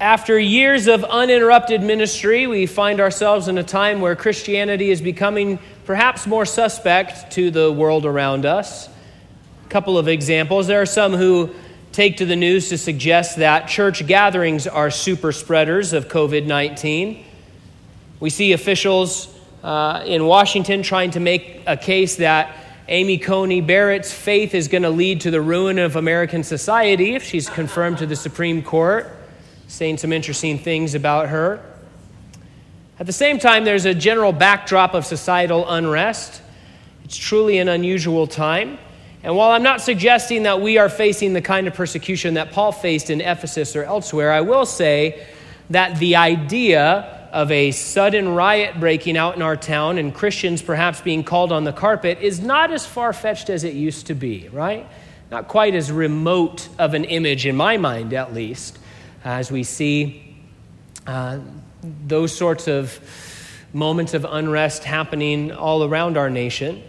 After years of uninterrupted ministry, we find ourselves in a time where Christianity is becoming perhaps more suspect to the world around us. A couple of examples. There are some who take to the news to suggest that church gatherings are super spreaders of COVID 19. We see officials uh, in Washington trying to make a case that Amy Coney Barrett's faith is going to lead to the ruin of American society if she's confirmed to the Supreme Court saying some interesting things about her. At the same time, there's a general backdrop of societal unrest. It's truly an unusual time. And while I'm not suggesting that we are facing the kind of persecution that Paul faced in Ephesus or elsewhere, I will say that the idea of a sudden riot breaking out in our town and Christians perhaps being called on the carpet is not as far fetched as it used to be, right? Not quite as remote of an image, in my mind at least as we see uh, those sorts of moments of unrest happening all around our nation.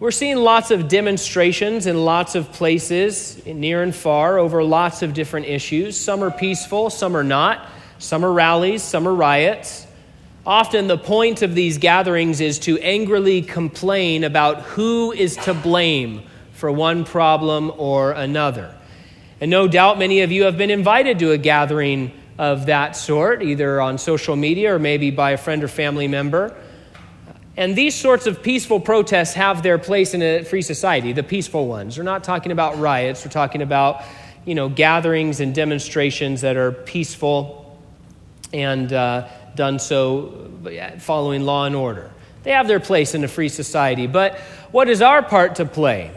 We're seeing lots of demonstrations in lots of places, near and far, over lots of different issues. Some are peaceful, some are not. Some are rallies, some are riots. Often the point of these gatherings is to angrily complain about who is to blame for one problem or another. And no doubt many of you have been invited to a gathering of that sort, either on social media or maybe by a friend or family member. And these sorts of peaceful protests have their place in a free society, the peaceful ones. We're not talking about riots, we're talking about, you know, gatherings and demonstrations that are peaceful and uh, done so following law and order. They have their place in a free society. But what is our part to play?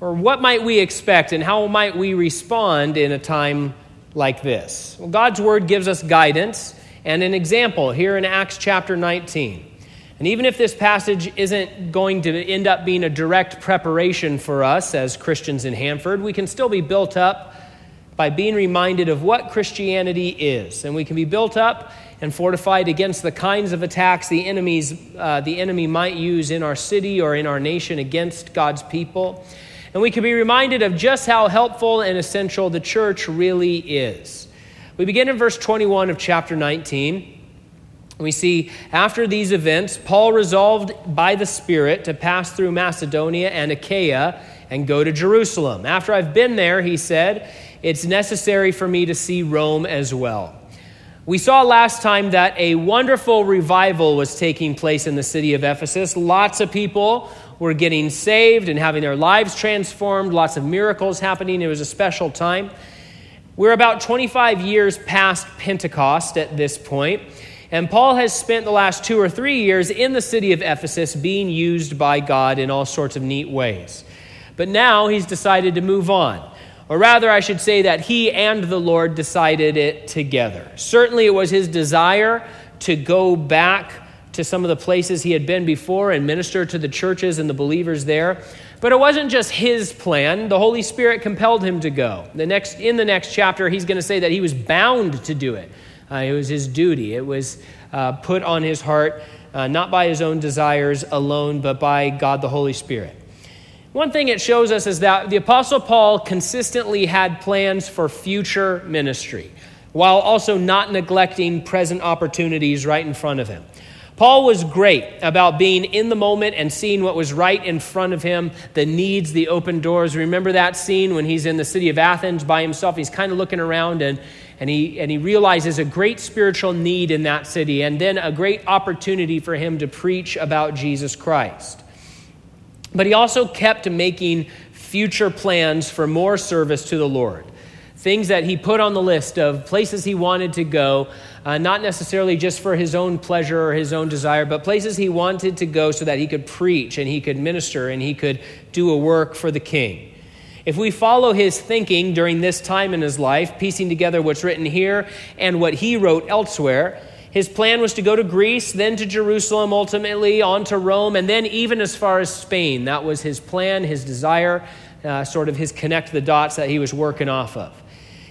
Or what might we expect and how might we respond in a time like this? Well, God's Word gives us guidance and an example here in Acts chapter 19. And even if this passage isn't going to end up being a direct preparation for us as Christians in Hanford, we can still be built up by being reminded of what Christianity is. And we can be built up and fortified against the kinds of attacks the, enemies, uh, the enemy might use in our city or in our nation against God's people. And we can be reminded of just how helpful and essential the church really is. We begin in verse 21 of chapter 19. We see after these events, Paul resolved by the Spirit to pass through Macedonia and Achaia and go to Jerusalem. After I've been there, he said, it's necessary for me to see Rome as well. We saw last time that a wonderful revival was taking place in the city of Ephesus. Lots of people were getting saved and having their lives transformed, lots of miracles happening. It was a special time. We're about 25 years past Pentecost at this point, and Paul has spent the last two or three years in the city of Ephesus being used by God in all sorts of neat ways. But now he's decided to move on. Or rather, I should say that he and the Lord decided it together. Certainly, it was his desire to go back to some of the places he had been before and minister to the churches and the believers there. But it wasn't just his plan. The Holy Spirit compelled him to go. The next, in the next chapter, he's going to say that he was bound to do it. Uh, it was his duty. It was uh, put on his heart, uh, not by his own desires alone, but by God the Holy Spirit. One thing it shows us is that the Apostle Paul consistently had plans for future ministry, while also not neglecting present opportunities right in front of him. Paul was great about being in the moment and seeing what was right in front of him, the needs, the open doors. Remember that scene when he's in the city of Athens by himself? He's kind of looking around and, and, he, and he realizes a great spiritual need in that city and then a great opportunity for him to preach about Jesus Christ. But he also kept making future plans for more service to the Lord things that he put on the list of places he wanted to go, uh, not necessarily just for his own pleasure or his own desire, but places he wanted to go so that he could preach and he could minister and he could do a work for the king. If we follow his thinking during this time in his life, piecing together what's written here and what he wrote elsewhere, his plan was to go to Greece, then to Jerusalem, ultimately on to Rome, and then even as far as Spain. That was his plan, his desire, uh, sort of his connect the dots that he was working off of.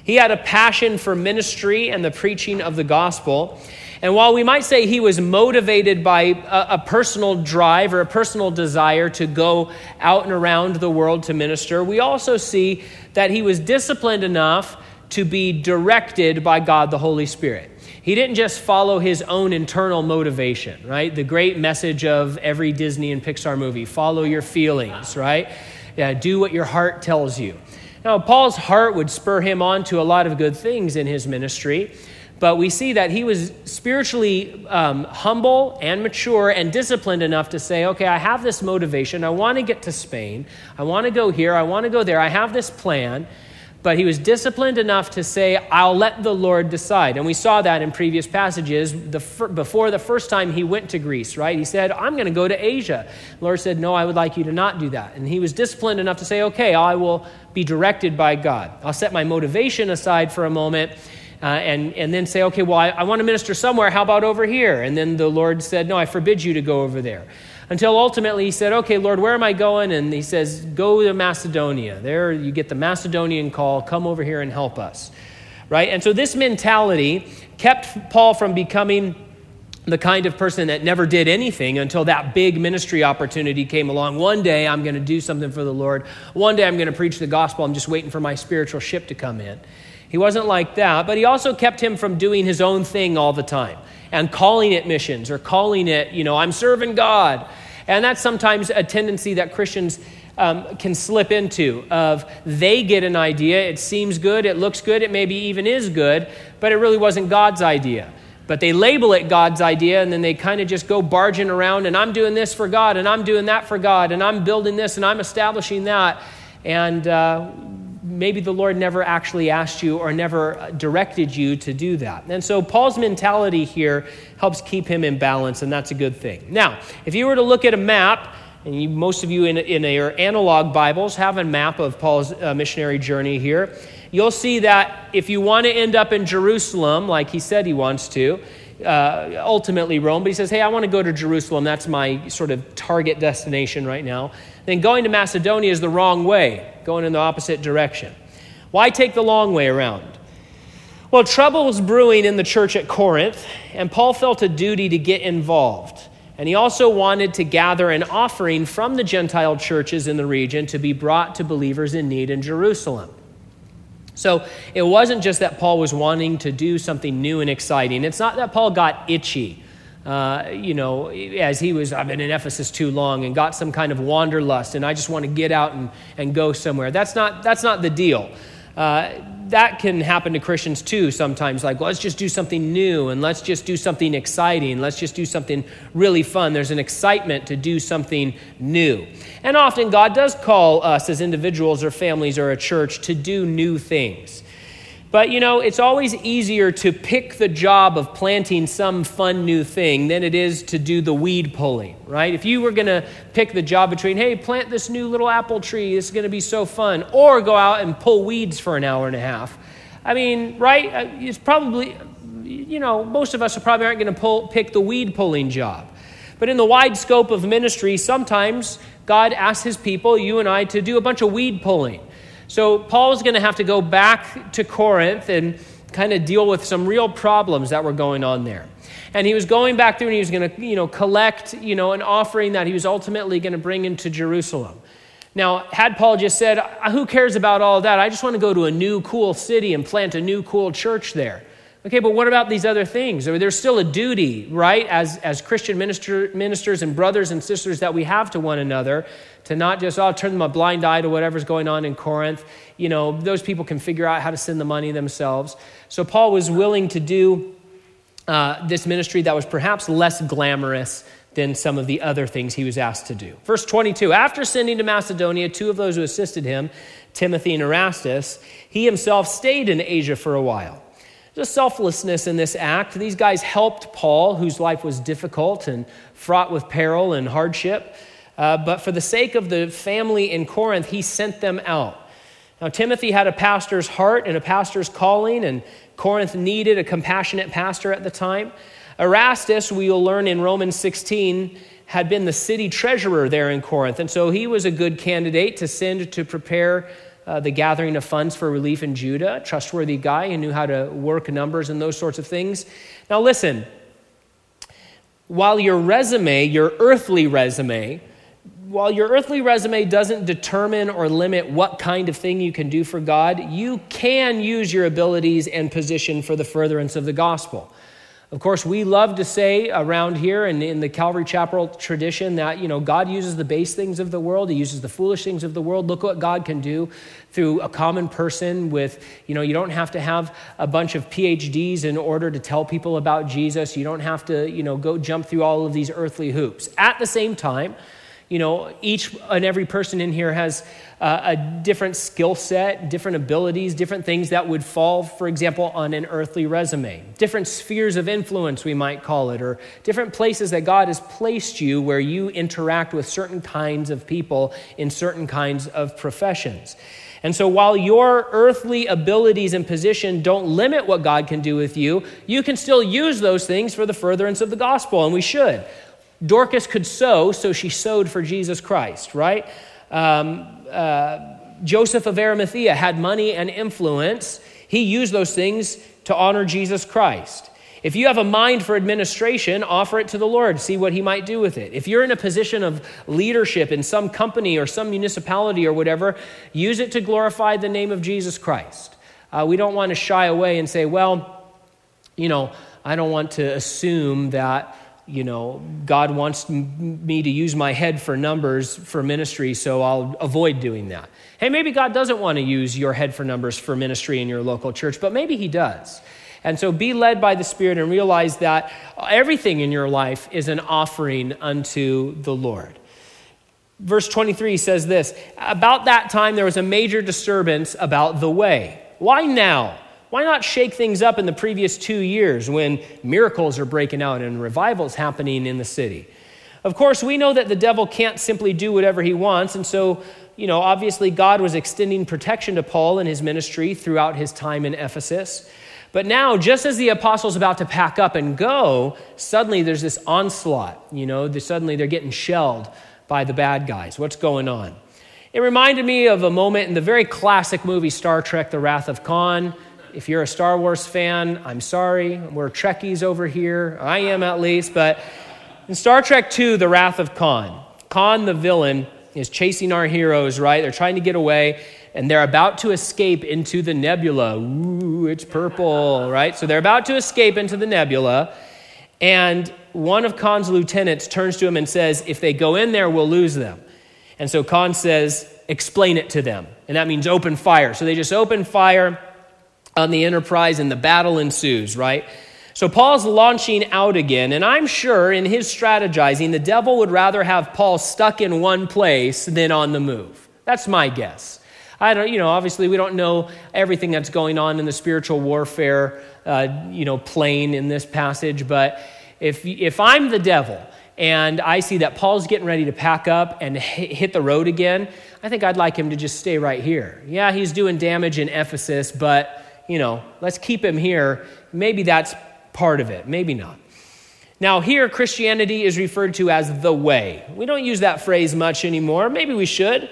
He had a passion for ministry and the preaching of the gospel. And while we might say he was motivated by a, a, personal drive or a personal desire to go out and around the world to minister, we also see that he was disciplined enough to be directed by God the Holy Spirit. He didn't just follow his own internal motivation, right? The great message of every Disney and Pixar movie follow your feelings, right? Yeah, do what your heart tells you. Now, Paul's heart would spur him on to a lot of good things in his ministry, but we see that he was spiritually um, humble and mature and disciplined enough to say, okay, I have this motivation. I want to get to Spain. I want to go here. I want to go there. I have this plan. But he was disciplined enough to say, I'll let the Lord decide. And we saw that in previous passages the, before the first time he went to Greece, right? He said, I'm going to go to Asia. The Lord said, No, I would like you to not do that. And he was disciplined enough to say, Okay, I will be directed by God. I'll set my motivation aside for a moment uh, and, and then say, okay, well, I, I want to minister somewhere. How about over here? And then the Lord said, no, I forbid you to go over there. Until ultimately he said, okay, Lord, where am I going? And he says, go to Macedonia. There you get the Macedonian call. Come over here and help us. Right? And so this mentality kept Paul from becoming the kind of person that never did anything until that big ministry opportunity came along. One day I'm going to do something for the Lord. One day I'm going to preach the gospel. I'm just waiting for my spiritual ship to come in. He wasn't like that, but he also kept him from doing his own thing all the time and calling it missions or calling it, you know, I'm serving God. And that's sometimes a tendency that Christians um, can slip into of they get an idea, it seems good, it looks good, it maybe even is good, but it really wasn't God's idea. But they label it God's idea and then they kind of just go barging around and I'm doing this for God and I'm doing that for God and I'm building this and I'm establishing that. And uh, maybe the Lord never actually asked you or never directed you to do that. And so Paul's mentality here helps keep him in balance, and that's a good thing. Now, if you were to look at a map, and you, most of you in, in your analog Bibles have a map of Paul's uh, missionary journey here, you'll see that if you want to end up in Jerusalem, like he said he wants to, uh, ultimately Rome, but he says, hey, I want to go to Jerusalem. That's my sort of target destination right now. Then going to Macedonia is the wrong way, going in the opposite direction. Why take the long way around? Well, trouble was brewing in the church at Corinth, and Paul felt a duty to get involved. And he also wanted to gather an offering from the Gentile churches in the region to be brought to believers in need in Jerusalem. So it wasn't just that Paul was wanting to do something new and exciting. It's not that Paul got itchy, uh, you know, as he was, I've been in Ephesus too long and got some kind of wanderlust and I just want to get out and, and go somewhere. That's not, that's not the deal. Uh, that can happen to Christians too sometimes. Like, let's just do something new and let's just do something exciting. Let's just do something really fun. There's an excitement to do something new. And often God does call us as individuals or families or a church to do new things. But you know, it's always easier to pick the job of planting some fun new thing than it is to do the weed pulling, right? If you were going to pick the job between, hey, plant this new little apple tree, this is going to be so fun, or go out and pull weeds for an hour and a half, I mean, right? Uh, it's probably, you know, most of us probably aren't going to pull, pick the weed pulling job. But in the wide scope of ministry, sometimes God asks his people, you and I, to do a bunch of weed pulling. So Paul Paul's going to have to go back to Corinth and kind of deal with some real problems that were going on there. And he was going back through and he was going to, you know, collect, you know, an offering that he was ultimately going to bring into Jerusalem. Now, had Paul just said, uh, who cares about all that? I just want to go to a new cool city and plant a new cool church there. Okay, but what about these other things? I mean, there's still a duty, right, as, as Christian minister, ministers and brothers and sisters that we have to one another to not just, oh, turn them a blind eye to whatever's going on in Corinth. You know, those people can figure out how to send the money themselves. So Paul was willing to do uh, this ministry that was perhaps less glamorous than some of the other things he was asked to do. Verse 22 After sending to Macedonia two of those who assisted him, Timothy and Erastus, he himself stayed in Asia for a while. A selflessness in this act. These guys helped Paul, whose life was difficult and fraught with peril and hardship. Uh, but for the sake of the family in Corinth, he sent them out. Now, Timothy had a pastor's heart and a pastor's calling, and Corinth needed a compassionate pastor at the time. Erastus, we will learn in Romans 16, had been the city treasurer there in Corinth, and so he was a good candidate to send to prepare uh, the gathering of funds for relief in Judah, trustworthy guy who knew how to work numbers and those sorts of things. Now, listen, while your resume, your earthly resume, while your earthly resume doesn't determine or limit what kind of thing you can do for God, you can use your abilities and position for the furtherance of the gospel. Of course, we love to say around here and in the Calvary Chapel tradition that, you know, God uses the base things of the world, He uses the foolish things of the world. Look what God can do through a common person with, you know, you don't have to have a bunch of PhDs in order to tell people about Jesus. You don't have to, you know, go jump through all of these earthly hoops. At the same time, you know, each and every person in here has uh, a different skill set, different abilities, different things that would fall, for example, on an earthly resume. Different spheres of influence, we might call it, or different places that God has placed you where you interact with certain kinds of people in certain kinds of professions. And so, while your earthly abilities and position don't limit what God can do with you, you can still use those things for the furtherance of the gospel, and we should. Dorcas could sew, so she sewed for Jesus Christ, right? Um, uh, Joseph of Arimathea had money and influence. He used those things to honor Jesus Christ. If you have a mind for administration, offer it to the Lord, see what He might do with it. If you're in a position of leadership in some company or some municipality or whatever, use it to glorify the name of Jesus Christ. Uh, we don't want to shy away and say, well, you know, I don't want to assume that you know, God wants me to use my head for numbers for ministry, so I'll avoid doing that. Hey, maybe God doesn't want to use your head for numbers for ministry in your local church, but maybe He does. And so be led by the Spirit and realize that everything in your life is an offering unto the Lord. Verse 23 says this About that time, there was a major disturbance about the way. Why now? Why not shake things up in the previous two years when miracles are breaking out and revivals happening in the city? Of course, we know that the devil can't simply do whatever he wants, and so, you know, obviously God was extending protection to Paul and his ministry throughout his time in Ephesus. But now, just as the apostles about to pack up and go, suddenly there's this onslaught. You know, suddenly they're getting shelled by the bad guys. What's going on? It reminded me of a moment in the very classic movie Star Trek The Wrath of Khan if you're a Star Wars fan, I'm sorry. We're Trekkies over here. I am at least. But in Star Trek II, The Wrath of Khan, Khan, the villain, is chasing our heroes, right? They're trying to get away, and they're about to escape into the nebula. Ooh, it's purple, right? So they're about to escape into the nebula, and one of Khan's lieutenants turns to him and says, If they go in there, we'll lose them. And so Khan says, Explain it to them. And that means open fire. So they just open fire on the enterprise and the battle ensues, right? So Paul's launching out again, and I'm sure in his strategizing, the devil would rather have Paul stuck in one place than on the move. That's my guess. I don't, you know, obviously we don't know everything that's going on in the spiritual warfare, uh, you know, plane in this passage, but if, if I'm the devil and I see that Paul's getting ready to pack up and hit the road again, I think I'd like him to just stay right here. Yeah, he's doing damage in Ephesus, but you know, let's keep him here. Maybe that's part of it, maybe not. Now, here, Christianity is referred to as the way. We don't use that phrase much anymore. Maybe we should.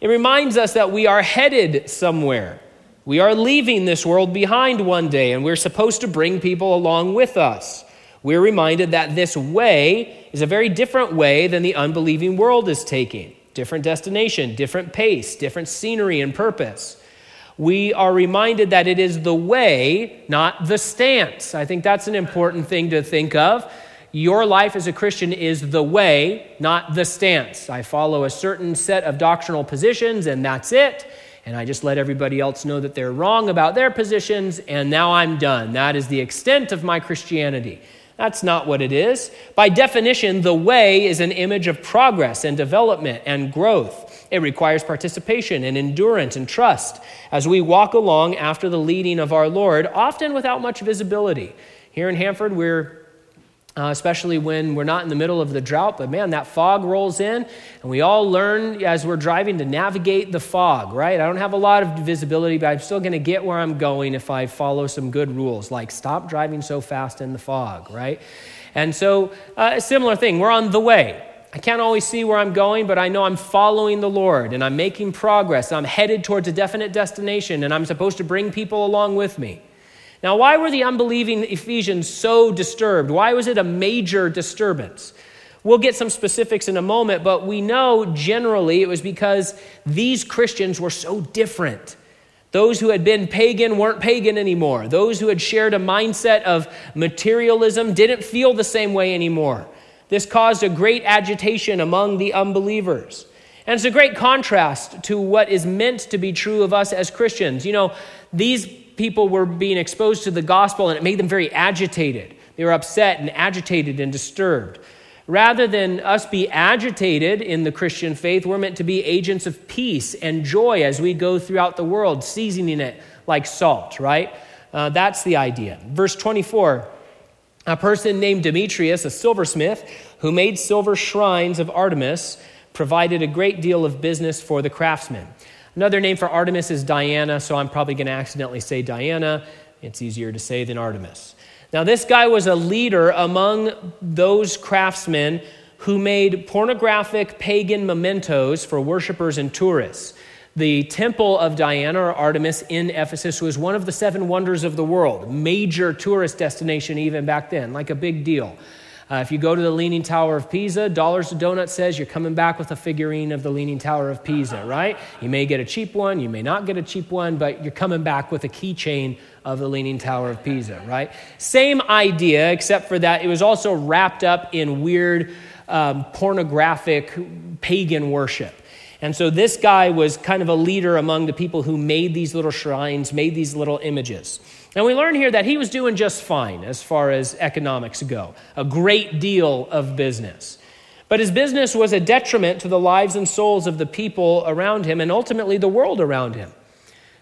It reminds us that we are headed somewhere. We are leaving this world behind one day, and we're supposed to bring people along with us. We're reminded that this way is a very different way than the unbelieving world is taking. Different destination, different pace, different scenery and purpose we are reminded that it is the way, not the stance. I think that's an important thing to think of. Your life as a Christian is the way, not the stance. I follow a certain set of doctrinal positions, and that's it. And I just let everybody else know that they're wrong about their positions, and now I'm done. That is the extent of my Christianity. That's not what it is. By definition, the way is an image of progress and development and growth. It requires participation and endurance and trust as we walk along after the leading of our Lord, often without much visibility. Here in Hanford, we're uh, especially when we're not in the middle of the drought. But man, that fog rolls in, and we all learn as we're driving to navigate the fog, right? I don't have a lot of visibility, but I'm still going to get where I'm going if I follow some good rules, like stop driving so fast in the fog, right? And so, uh, a similar thing, we're on the way. I can't always see where I'm going, but I know I'm following the Lord and I'm making progress. I'm headed towards a definite destination and I'm supposed to bring people along with me. Now, why were the unbelieving Ephesians so disturbed? Why was it a major disturbance? We'll get some specifics in a moment, but we know generally it was because these Christians were so different. Those who had been pagan weren't pagan anymore. Those who had shared a mindset of materialism didn't feel the same way anymore. This caused a great agitation among the unbelievers. And it's a great contrast to what is meant to be true of us as Christians. You know, these people were being exposed to the gospel and it made them very agitated. They were upset and agitated and disturbed. Rather than us be agitated in the Christian faith, we're meant to be agents of peace and joy as we go throughout the world, seasoning it like salt, right? Uh, that's the idea. Verse 24 a person named Demetrius, a silversmith, who made silver shrines of Artemis, provided a great deal of business for the craftsmen. Another name for Artemis is Diana, so I'm probably going to accidentally say Diana. It's easier to say than Artemis. Now, this guy was a leader among those craftsmen who made pornographic pagan mementos for worshippers and tourists. The temple of Diana or Artemis in Ephesus was one of the seven wonders of the world, major tourist destination even back then, like a big deal. Uh, if you go to the Leaning Tower of Pisa, Dollars to Donut says you're coming back with a figurine of the Leaning Tower of Pisa, right? You may get a cheap one, you may not get a cheap one, but you're coming back with a keychain of the Leaning Tower of Pisa, right? Same idea, except for that it was also wrapped up in weird um, pornographic pagan worship. And so this guy was kind of a leader among the people who made these little shrines, made these little images. And we learn here that he was doing just fine as far as economics go, a great deal of business. But his business was a detriment to the lives and souls of the people around him and ultimately the world around him.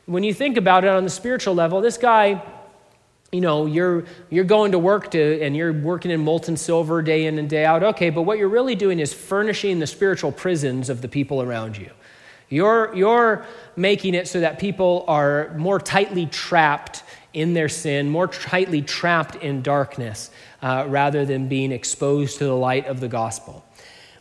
When you think about it on the spiritual level, this guy, you know, you're, you're going to work to, and you're working in molten silver day in and day out. Okay, but what you're really doing is furnishing the spiritual prisons of the people around you. You're, you're making it so that people are more tightly trapped in their sin, more tightly trapped in darkness, uh, rather than being exposed to the light of the gospel.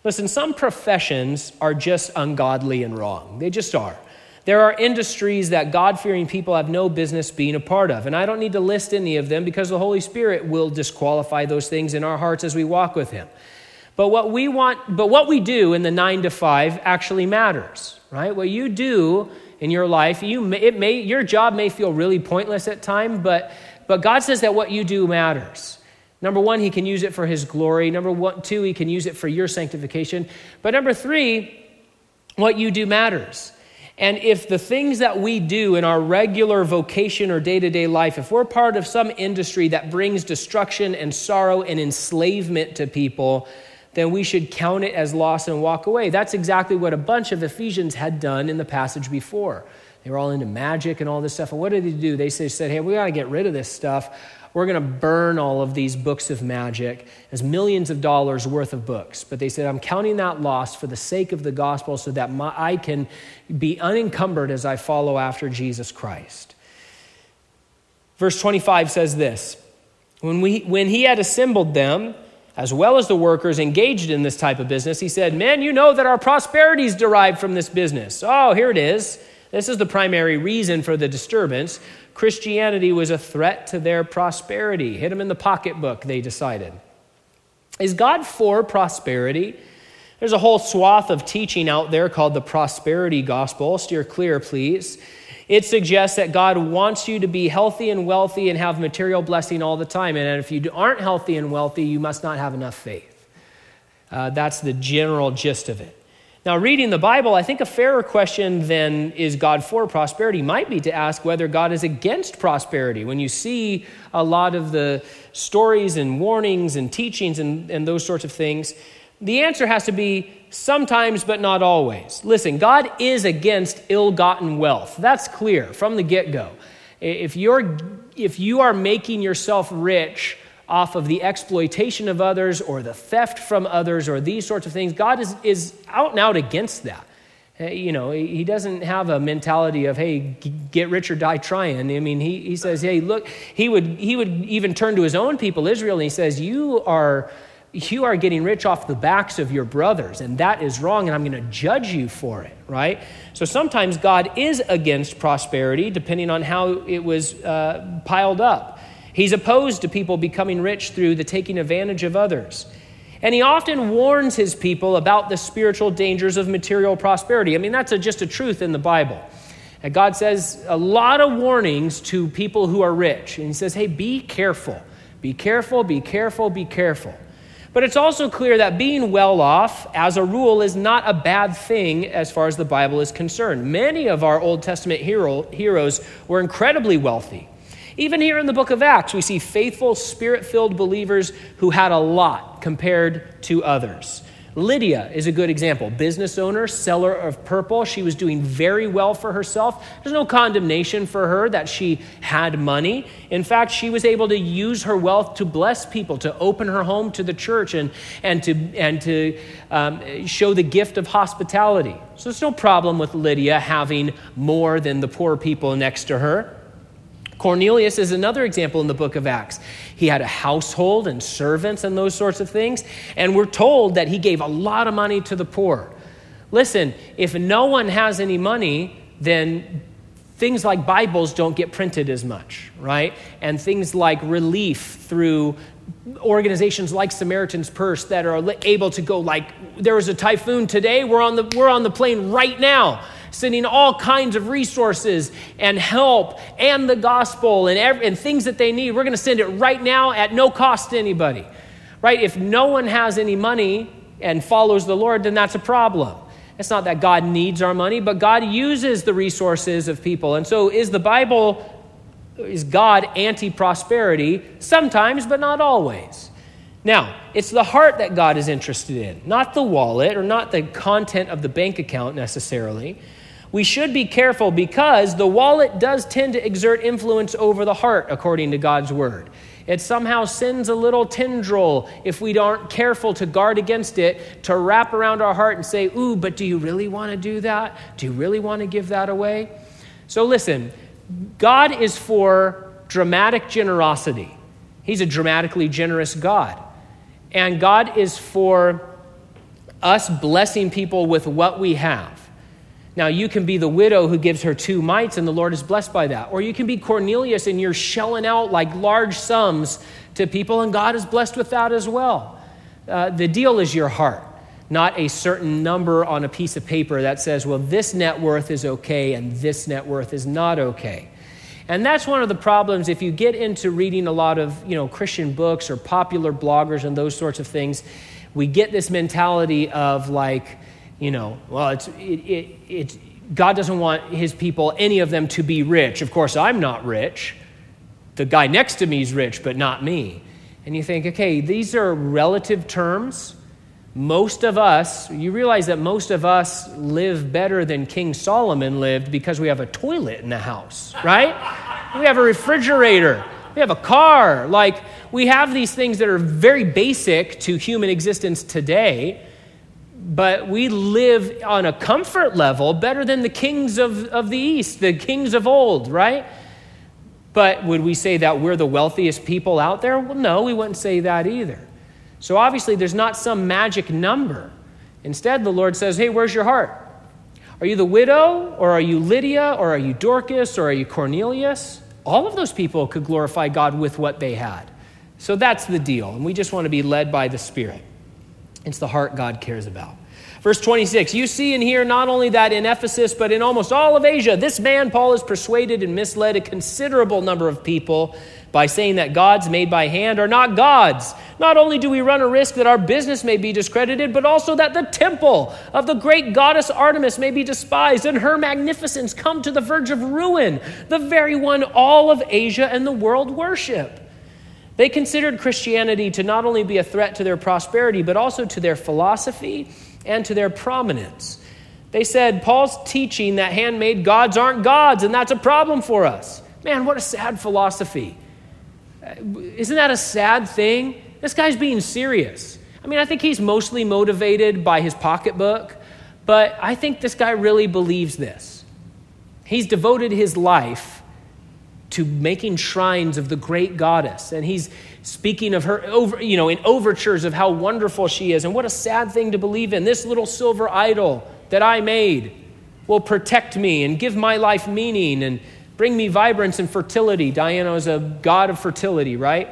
Listen, some professions are just ungodly and wrong. They just are. There are industries that God fearing people have no business being a part of. And I don't need to list any of them because the Holy Spirit will disqualify those things in our hearts as we walk with Him. But what we want, but what we do in the nine to five actually matters, right? What you do in your life. You may, it may, your job may feel really pointless at times, but, but God says that what you do matters. Number one, He can use it for His glory. Number one, two, He can use it for your sanctification. But number three, what you do matters. And if the things that we do in our regular vocation or day to day life, if we're part of some industry that brings destruction and sorrow and enslavement to people, then we should count it as loss and walk away. That's exactly what a bunch of Ephesians had done in the passage before. They were all into magic and all this stuff. And what did they do? They said, hey, we got to get rid of this stuff. We're going to burn all of these books of magic as millions of dollars worth of books. But they said, I'm counting that loss for the sake of the gospel so that my, I can be unencumbered as I follow after Jesus Christ. Verse 25 says this when, we, when he had assembled them, as well as the workers engaged in this type of business, he said, Men, you know that our prosperity is derived from this business. Oh, here it is. This is the primary reason for the disturbance. Christianity was a threat to their prosperity. Hit them in the pocketbook, they decided. Is God for prosperity? There's a whole swath of teaching out there called the prosperity gospel. Steer clear, please. It suggests that God wants you to be healthy and wealthy and have material blessing all the time. And if you aren't healthy and wealthy, you must not have enough faith. Uh, that's the general gist of it. Now, reading the Bible, I think a fairer question than is God for prosperity might be to ask whether God is against prosperity. When you see a lot of the stories and warnings and teachings and, and those sorts of things, the answer has to be sometimes, but not always. Listen, God is against ill gotten wealth. That's clear from the get go. If, you're, if you are making yourself rich off of the exploitation of others or the theft from others or these sorts of things, God is, is out and out against that. You know, he doesn't have a mentality of, hey, get rich or die trying. I mean, he, he says, hey, look, he would, he would even turn to his own people, Israel, and he says, you are you are getting rich off the backs of your brothers, and that is wrong, and I'm going to judge you for it, right? So sometimes God is against prosperity, depending on how it was uh, piled up. He's opposed to people becoming rich through the taking advantage of others. And he often warns his people about the spiritual dangers of material prosperity. I mean, that's a, just a truth in the Bible. And God says a lot of warnings to people who are rich. And he says, hey, be careful. Be careful, be careful, be careful. But it's also clear that being well off, as a rule, is not a bad thing as far as the Bible is concerned. Many of our Old Testament hero, heroes were incredibly wealthy. Even here in the book of Acts, we see faithful, spirit filled believers who had a lot compared to others. Lydia is a good example. Business owner, seller of purple. She was doing very well for herself. There's no condemnation for her that she had money. In fact, she was able to use her wealth to bless people, to open her home to the church, and, and to, and to um, show the gift of hospitality. So there's no problem with Lydia having more than the poor people next to her. Cornelius is another example in the book of Acts. He had a household and servants and those sorts of things, and we're told that he gave a lot of money to the poor. Listen, if no one has any money, then things like Bibles don't get printed as much, right? And things like relief through organizations like Samaritan's Purse that are able to go like there was a typhoon today, we're on the we're on the plane right now sending all kinds of resources and help and the gospel and, every, and things that they need. We're going to send it right now at no cost to anybody. Right? If no one has any money and follows the Lord, then that's a problem. It's not that God needs our money, but God uses the resources of people. And so is the Bible, is God anti prosperity? Sometimes, but not always. Now, it's the heart that God is interested in, not the wallet or not the content of the bank account necessarily we should be careful because the wallet does tend to exert influence over the heart, according to God's word. It somehow sends a little tendril, if we aren't careful to guard against it, to wrap around our heart and say, Ooh, but do you really want to do that? Do you really want to give that away? So listen, God is for dramatic generosity. He's a dramatically generous God. And God is for us blessing people with what we have. Now, you can be the widow who gives her two mites, and the Lord is blessed by that. Or you can be Cornelius and you're shelling out like large sums to people, and God is blessed with that as well. Uh, the deal is your heart, not a certain number on a piece of paper that says, well, this net worth is okay and this net worth is not okay. And that's one of the problems if you get into reading a lot of you know, Christian books or popular bloggers and those sorts of things. We get this mentality of like, you know, well, it's, it, it, it's, God doesn't want his people, any of them, to be rich. Of course, I'm not rich. The guy next to me is rich, but not me. And you think, okay, these are relative terms. Most of us, you realize that most of us live better than King Solomon lived because we have a toilet in the house, right? we have a refrigerator. We have a car. Like, we have these things that are very basic to human existence today but we live on a comfort level better than the kings of, of the East, the kings of old, right? But would we say that we're the wealthiest people out there? Well, no, we wouldn't say that either. So obviously, there's not some magic number. Instead, the Lord says, Hey, where's your heart? Are you the widow, or are you Lydia, or are you Dorcas, or are you Cornelius? All of those people could glorify God with what they had. So that's the deal. And we just want to be led by the Spirit. It's the heart God cares about. Verse 26 You see and hear not only that in Ephesus, but in almost all of Asia, this man, Paul, has persuaded and misled a considerable number of people by saying that gods made by hand are not gods. Not only do we run a risk that our business may be discredited, but also that the temple of the great goddess Artemis may be despised and her magnificence come to the verge of ruin, the very one all of Asia and the world worship. They considered Christianity to not only be a threat to their prosperity, but also to their philosophy and to their prominence. They said Paul's teaching that handmade gods aren't gods, and that's a problem for us. Man, what a sad philosophy. Isn't that a sad thing? This guy's being serious. I mean, I think he's mostly motivated by his pocketbook, but I think this guy really believes this. He's devoted his life to making shrines of the great goddess. And he's speaking of her over, you know, in overtures of how wonderful she is. And what a sad thing to believe in. This little silver idol that I made will protect me and give my life meaning and bring me vibrance and fertility. Diana is a god of fertility, right?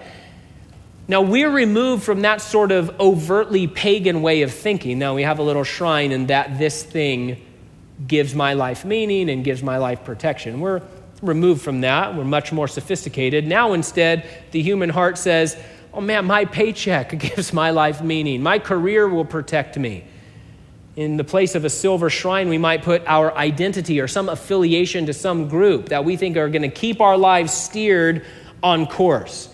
Now, we're removed from that sort of overtly pagan way of thinking. Now, we have a little shrine and that this thing gives my life meaning and gives my life protection. We're removed from that. We're much more sophisticated. Now, instead, the human heart says, oh man, my paycheck gives my life meaning. My career will protect me. In the place of a silver shrine, we might put our identity or some affiliation to some group that we think are going to keep our lives steered on course.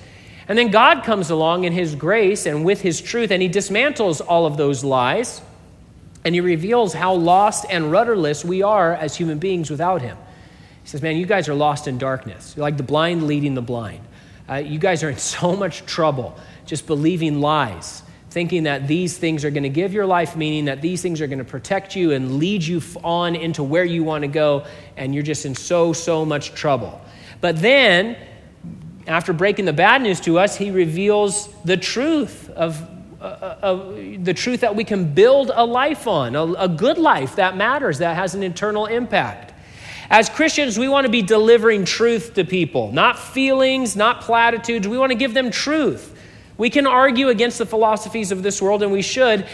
And then God comes along in His grace and with His truth, and He dismantles all of those lies, and He reveals how lost and rudderless we are as human beings without Him. He says, Man, you guys are lost in darkness. You're like the blind leading the blind. Uh, you guys are in so much trouble just believing lies, thinking that these things are going to give your life meaning, that these things are going to protect you and lead you on into where you want to go, and you're just in so, so much trouble. But then, after breaking the bad news to us, he reveals the truth of, uh, uh the truth that we can build a life on, a, a good life that matters, that has an internal impact. As Christians, we want to be delivering truth to people, not feelings, not platitudes. We want to give them truth. We can argue against the philosophies of this world, and we should.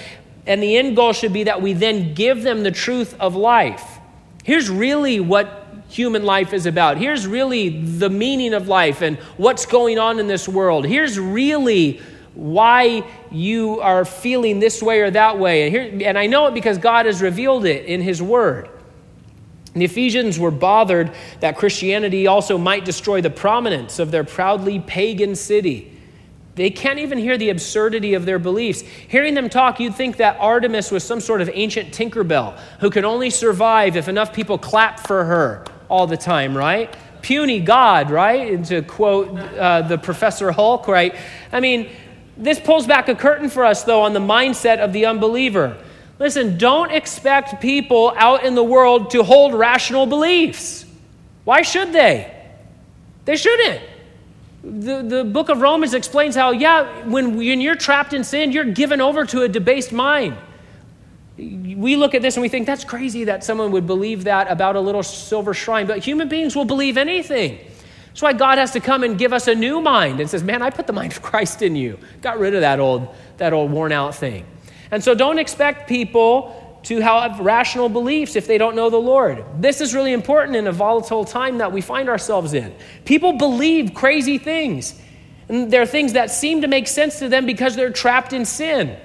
And the end goal should be that we then give them the truth of life. Here's really what human life is about. Here's really the meaning of life and what's going on in this world. Here's really why you are feeling this way or that way. And, here, and I know it because God has revealed it in His Word. The Ephesians were bothered that Christianity also might destroy the prominence of their proudly pagan city. They can't even hear the absurdity of their beliefs. Hearing them talk, you'd think that Artemis was some sort of ancient Tinkerbell who could only survive if enough people clap for her all the time, right? Puny God, right? And to quote uh, the Professor Hulk, right? I mean, this pulls back a curtain for us, though, on the mindset of the unbeliever. Listen, don't expect people out in the world to hold rational beliefs. Why should they? They shouldn't. The, the book of Romans explains how, yeah, when, when you're trapped in sin, you're given over to a debased mind. We look at this and we think that's crazy that someone would believe that about a little silver shrine, but human beings will believe anything. That's why God has to come and give us a new mind and says, Man, I put the mind of Christ in you. Got rid of that old, that old worn out thing. And so don't expect people to have rational beliefs if they don't know the Lord. This is really important in a volatile time that we find ourselves in. People believe crazy things. And there are things that seem to make sense to them because they're trapped in sin.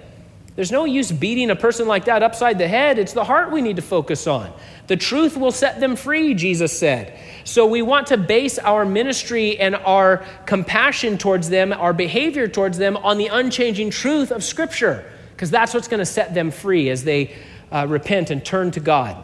There's no use beating a person like that upside the head. It's the heart we need to focus on. The truth will set them free, Jesus said. So we want to base our ministry and our compassion towards them, our behavior towards them, on the unchanging truth of Scripture because that's what's going to set them free as they uh, repent and turn to God.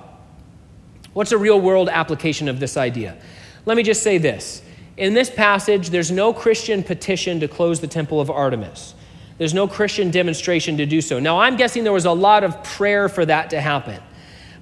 What's a real world application of this idea? Let me just say this. In this passage, there's no Christian petition to close the temple of Artemis. There's no Christian demonstration to do so. Now, I'm guessing there was a lot of prayer for that to happen.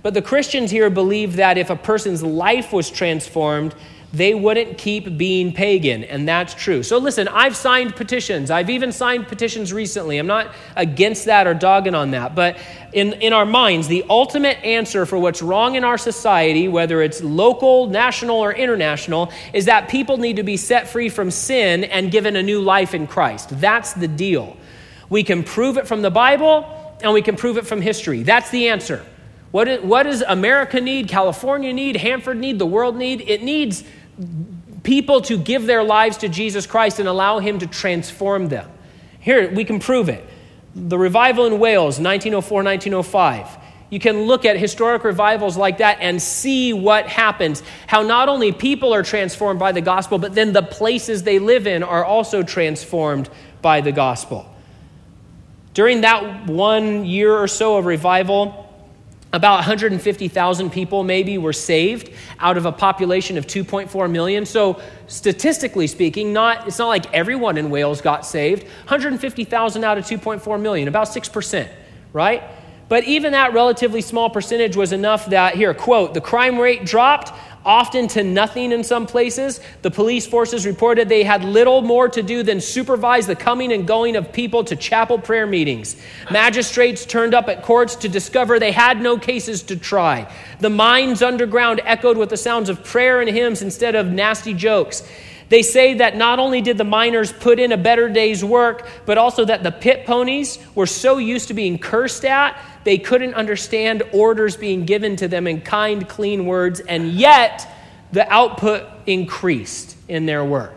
But the Christians here believe that if a person's life was transformed, they wouldn't keep being pagan, and that's true. So listen, I've signed petitions. I've even signed petitions recently. I'm not against that or dogging on that. But in, in our minds, the ultimate answer for what's wrong in our society, whether it's local, national, or international, is that people need to be set free from sin and given a new life in Christ. That's the deal. We can prove it from the Bible, and we can prove it from history. That's the answer. What, what does America need, California need, Hanford need, the world need? It needs people to give their lives to Jesus Christ and allow Him to transform them. Here, we can prove it. The revival in Wales, 1904 1905. You can look at historic revivals like that and see what happens. How not only people are transformed by the gospel, but then the places they live in are also transformed by the gospel. During that one year or so of revival, about 150,000 people maybe were saved out of a population of 2.4 million. So statistically speaking, not it's not like everyone in Wales got saved. 150,000 out of 2.4 million, about 6%, right? But even that relatively small percentage was enough that here, quote, the crime rate dropped often to nothing in some places. The police forces reported they had little more to do than supervise the coming and going of people to chapel prayer meetings. Magistrates turned up at courts to discover they had no cases to try. The mines underground echoed with the sounds of prayer and hymns instead of nasty jokes. They say that not only did the miners put in a better day's work, but also that the pit ponies were so used to being cursed at, they couldn't understand orders being given to them in kind, clean words, and yet the output increased in their work.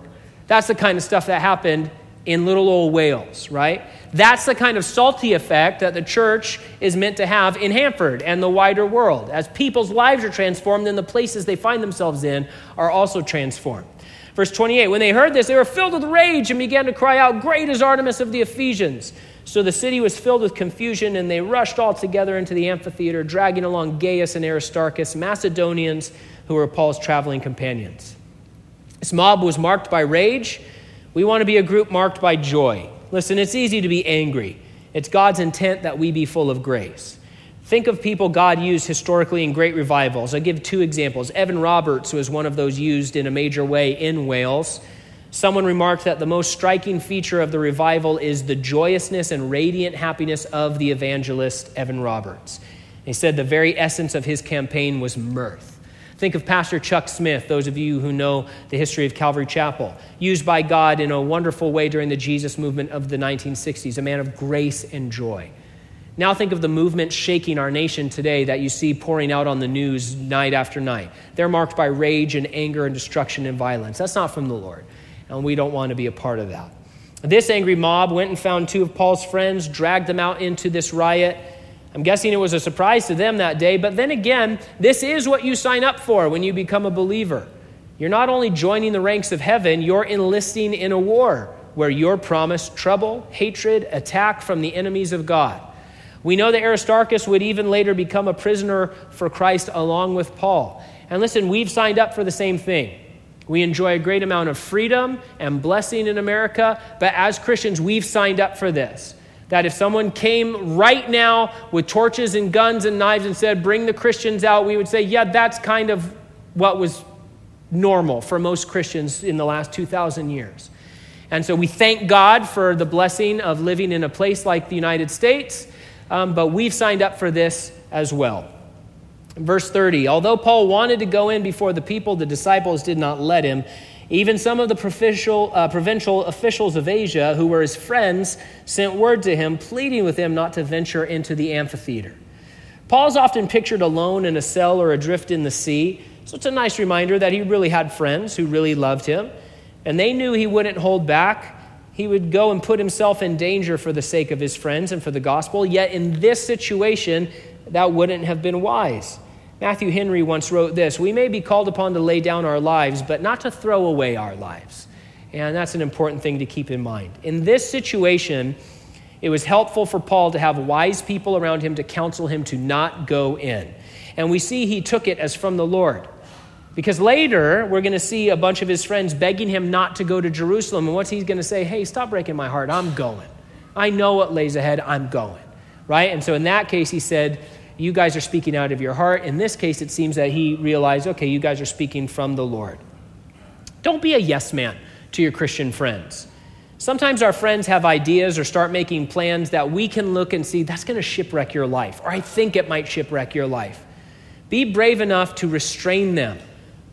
That's the kind of stuff that happened in little old Wales, right? That's the kind of salty effect that the church is meant to have in Hanford and the wider world. As people's lives are transformed, then the places they find themselves in are also transformed. Verse 28 When they heard this, they were filled with rage and began to cry out, Great is Artemis of the Ephesians. So the city was filled with confusion, and they rushed all together into the amphitheater, dragging along Gaius and Aristarchus, Macedonians who were Paul's traveling companions. This mob was marked by rage. We want to be a group marked by joy. Listen, it's easy to be angry. It's God's intent that we be full of grace. Think of people God used historically in great revivals. I'll give two examples. Evan Roberts was one of those used in a major way in Wales. Someone remarked that the most striking feature of the revival is the joyousness and radiant happiness of the evangelist Evan Roberts. He said the very essence of his campaign was mirth. Think of Pastor Chuck Smith, those of you who know the history of Calvary Chapel, used by God in a wonderful way during the Jesus movement of the 1960s, a man of grace and joy. Now think of the movement shaking our nation today that you see pouring out on the news night after night. They're marked by rage and anger and destruction and violence. That's not from the Lord, and we don't want to be a part of that. This angry mob went and found two of Paul's friends, dragged them out into this riot, I'm guessing it was a surprise to them that day, but then again, this is what you sign up for when you become a believer. You're not only joining the ranks of heaven, you're enlisting in a war where you're promised trouble, hatred, attack from the enemies of God. We know that Aristarchus would even later become a prisoner for Christ along with Paul. And listen, we've signed up for the same thing. We enjoy a great amount of freedom and blessing in America, but as Christians, we've signed up for this that if someone came right now with torches and guns and knives and said, Bring the Christians out, we would say, Yeah, that's kind of what was normal for most Christians in the last 2,000 years. And so we thank God for the blessing of living in a place like the United States, um, but we've signed up for this as well. Verse 30 Although Paul wanted to go in before the people, the disciples did not let him. Even some of the provincial, uh, provincial officials of Asia, who were his friends, sent word to him, pleading with him not to venture into the amphitheater. Paul's often pictured alone in a cell or adrift in the sea, so it's a nice reminder that he really had friends who really loved him, and they knew he wouldn't hold back. He would go and put himself in danger for the sake of his friends and for the gospel, yet in this situation, that wouldn't have been wise. Matthew Henry once wrote this We may be called upon to lay down our lives, but not to throw away our lives. And that's an important thing to keep in mind. In this situation, it was helpful for Paul to have wise people around him to counsel him to not go in. And we see he took it as from the Lord. Because later, we're going to see a bunch of his friends begging him not to go to Jerusalem. And what's he going to say? Hey, stop breaking my heart. I'm going. I know what lays ahead. I'm going. Right? And so in that case, he said, you guys are speaking out of your heart. In this case, it seems that he realized, okay, you guys are speaking from the Lord. Don't be a yes man to your Christian friends. Sometimes our friends have ideas or start making plans that we can look and see that's going to shipwreck your life, or I think it might shipwreck your life. Be brave enough to restrain them,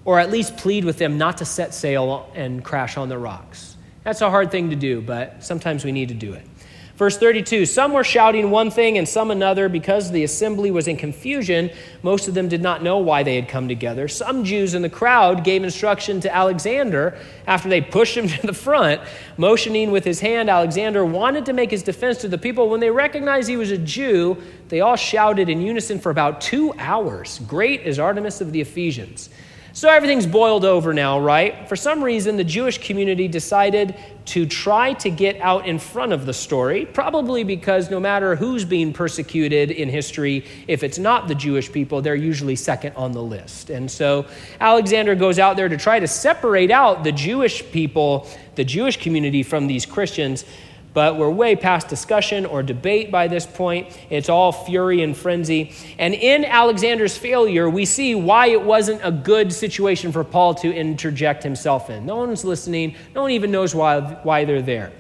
or at least plead with them not to set sail and crash on the rocks. That's a hard thing to do, but sometimes we need to do it. Verse 32 Some were shouting one thing and some another because the assembly was in confusion. Most of them did not know why they had come together. Some Jews in the crowd gave instruction to Alexander after they pushed him to the front. Motioning with his hand, Alexander wanted to make his defense to the people. When they recognized he was a Jew, they all shouted in unison for about two hours Great is Artemis of the Ephesians. So everything's boiled over now, right? For some reason, the Jewish community decided to try to get out in front of the story, probably because no matter who's being persecuted in history, if it's not the Jewish people, they're usually second on the list. And so Alexander goes out there to try to separate out the Jewish people, the Jewish community from these Christians but we're way past discussion or debate by this point. It's all fury and frenzy. And in Alexander's failure, we see why it wasn't a good situation for Paul to interject himself in. No one's listening, no one even knows why, why they're there.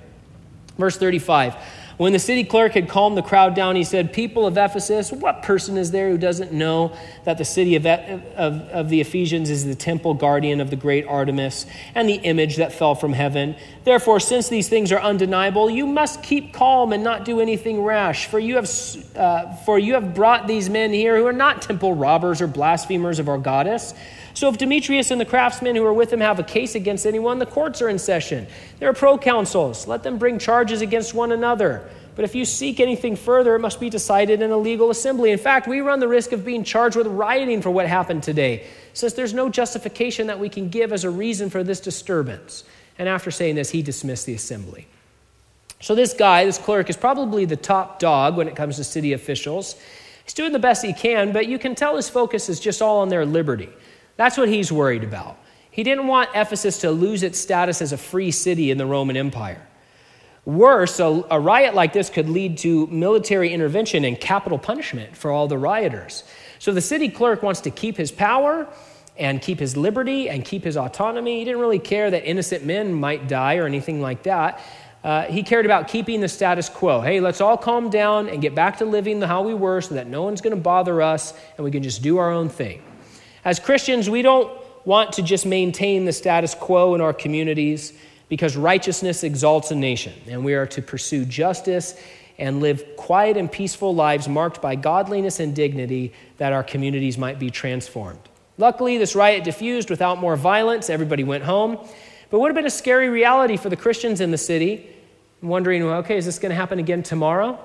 Verse 35 When the city clerk had calmed the crowd down, he said, People of Ephesus, what person is there who doesn't know that the city of, of, of, the Ephesians is the temple guardian of the great Artemis and the image that fell from heaven? Therefore, since these things are undeniable, you must keep calm and not do anything rash, for you have, uh, for you have brought these men here who are not temple robbers or blasphemers of our goddess. So if Demetrius and the craftsmen who are with him have a case against anyone, the courts are in session. There are proconsuls. Let them bring charges against one another. But if you seek anything further, it must be decided in a legal assembly. In fact, we run the risk of being charged with rioting for what happened today, since there's no justification that we can give as a reason for this disturbance. And after saying this, he dismissed the assembly. So, this guy, this clerk, is probably the top dog when it comes to city officials. He's doing the best he can, but you can tell his focus is just all on their liberty. That's what he's worried about. He didn't want Ephesus to lose its status as a free city in the Roman Empire. Worse, a, a, riot like this could lead to military intervention and capital punishment for all the rioters. So the city clerk wants to keep his power and keep his liberty and keep his autonomy. He didn't really care that innocent men might die or anything like that. Uh, he cared about keeping the status quo. Hey, let's all calm down and get back to living how we were so that no one's going to bother us and we can just do our own thing. As Christians, we don't want to just maintain the status quo in our communities because righteousness exalts a nation, and we are to pursue justice and live quiet and peaceful lives marked by godliness and dignity that our communities might be transformed. Luckily, this riot diffused without more violence. Everybody went home. But would have been a scary reality for the Christians in the city, wondering, well, okay, is this going to happen again tomorrow?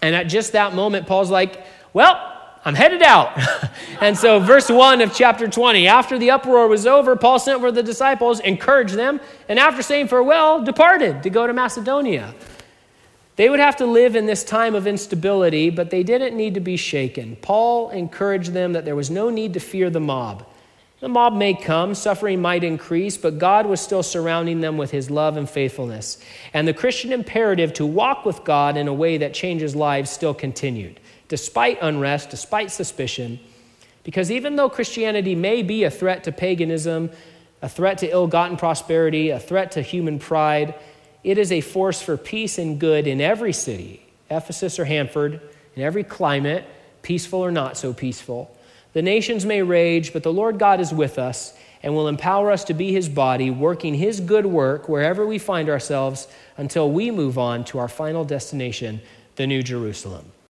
And at just that moment, Paul's like, well, I'm headed out. and so, verse 1 of chapter 20 after the uproar was over, Paul sent for the disciples, encouraged them, and after saying farewell, departed to go to Macedonia. They would have to live in this time of instability, but they didn't need to be shaken. Paul encouraged them that there was no need to fear the mob. The mob may come, suffering might increase, but God was still surrounding them with his love and faithfulness. And the Christian imperative to walk with God in a way that changes lives still continued despite unrest, despite suspicion. Because even though Christianity may be a threat to paganism, a threat to ill gotten prosperity, a threat to human pride, it is a force for peace and good in every city, Ephesus or Hanford, in every climate, peaceful or not so peaceful. The nations may rage, but the Lord God is with us and will empower us to be his body, working his good work wherever we find ourselves until we move on to our final destination, the New Jerusalem.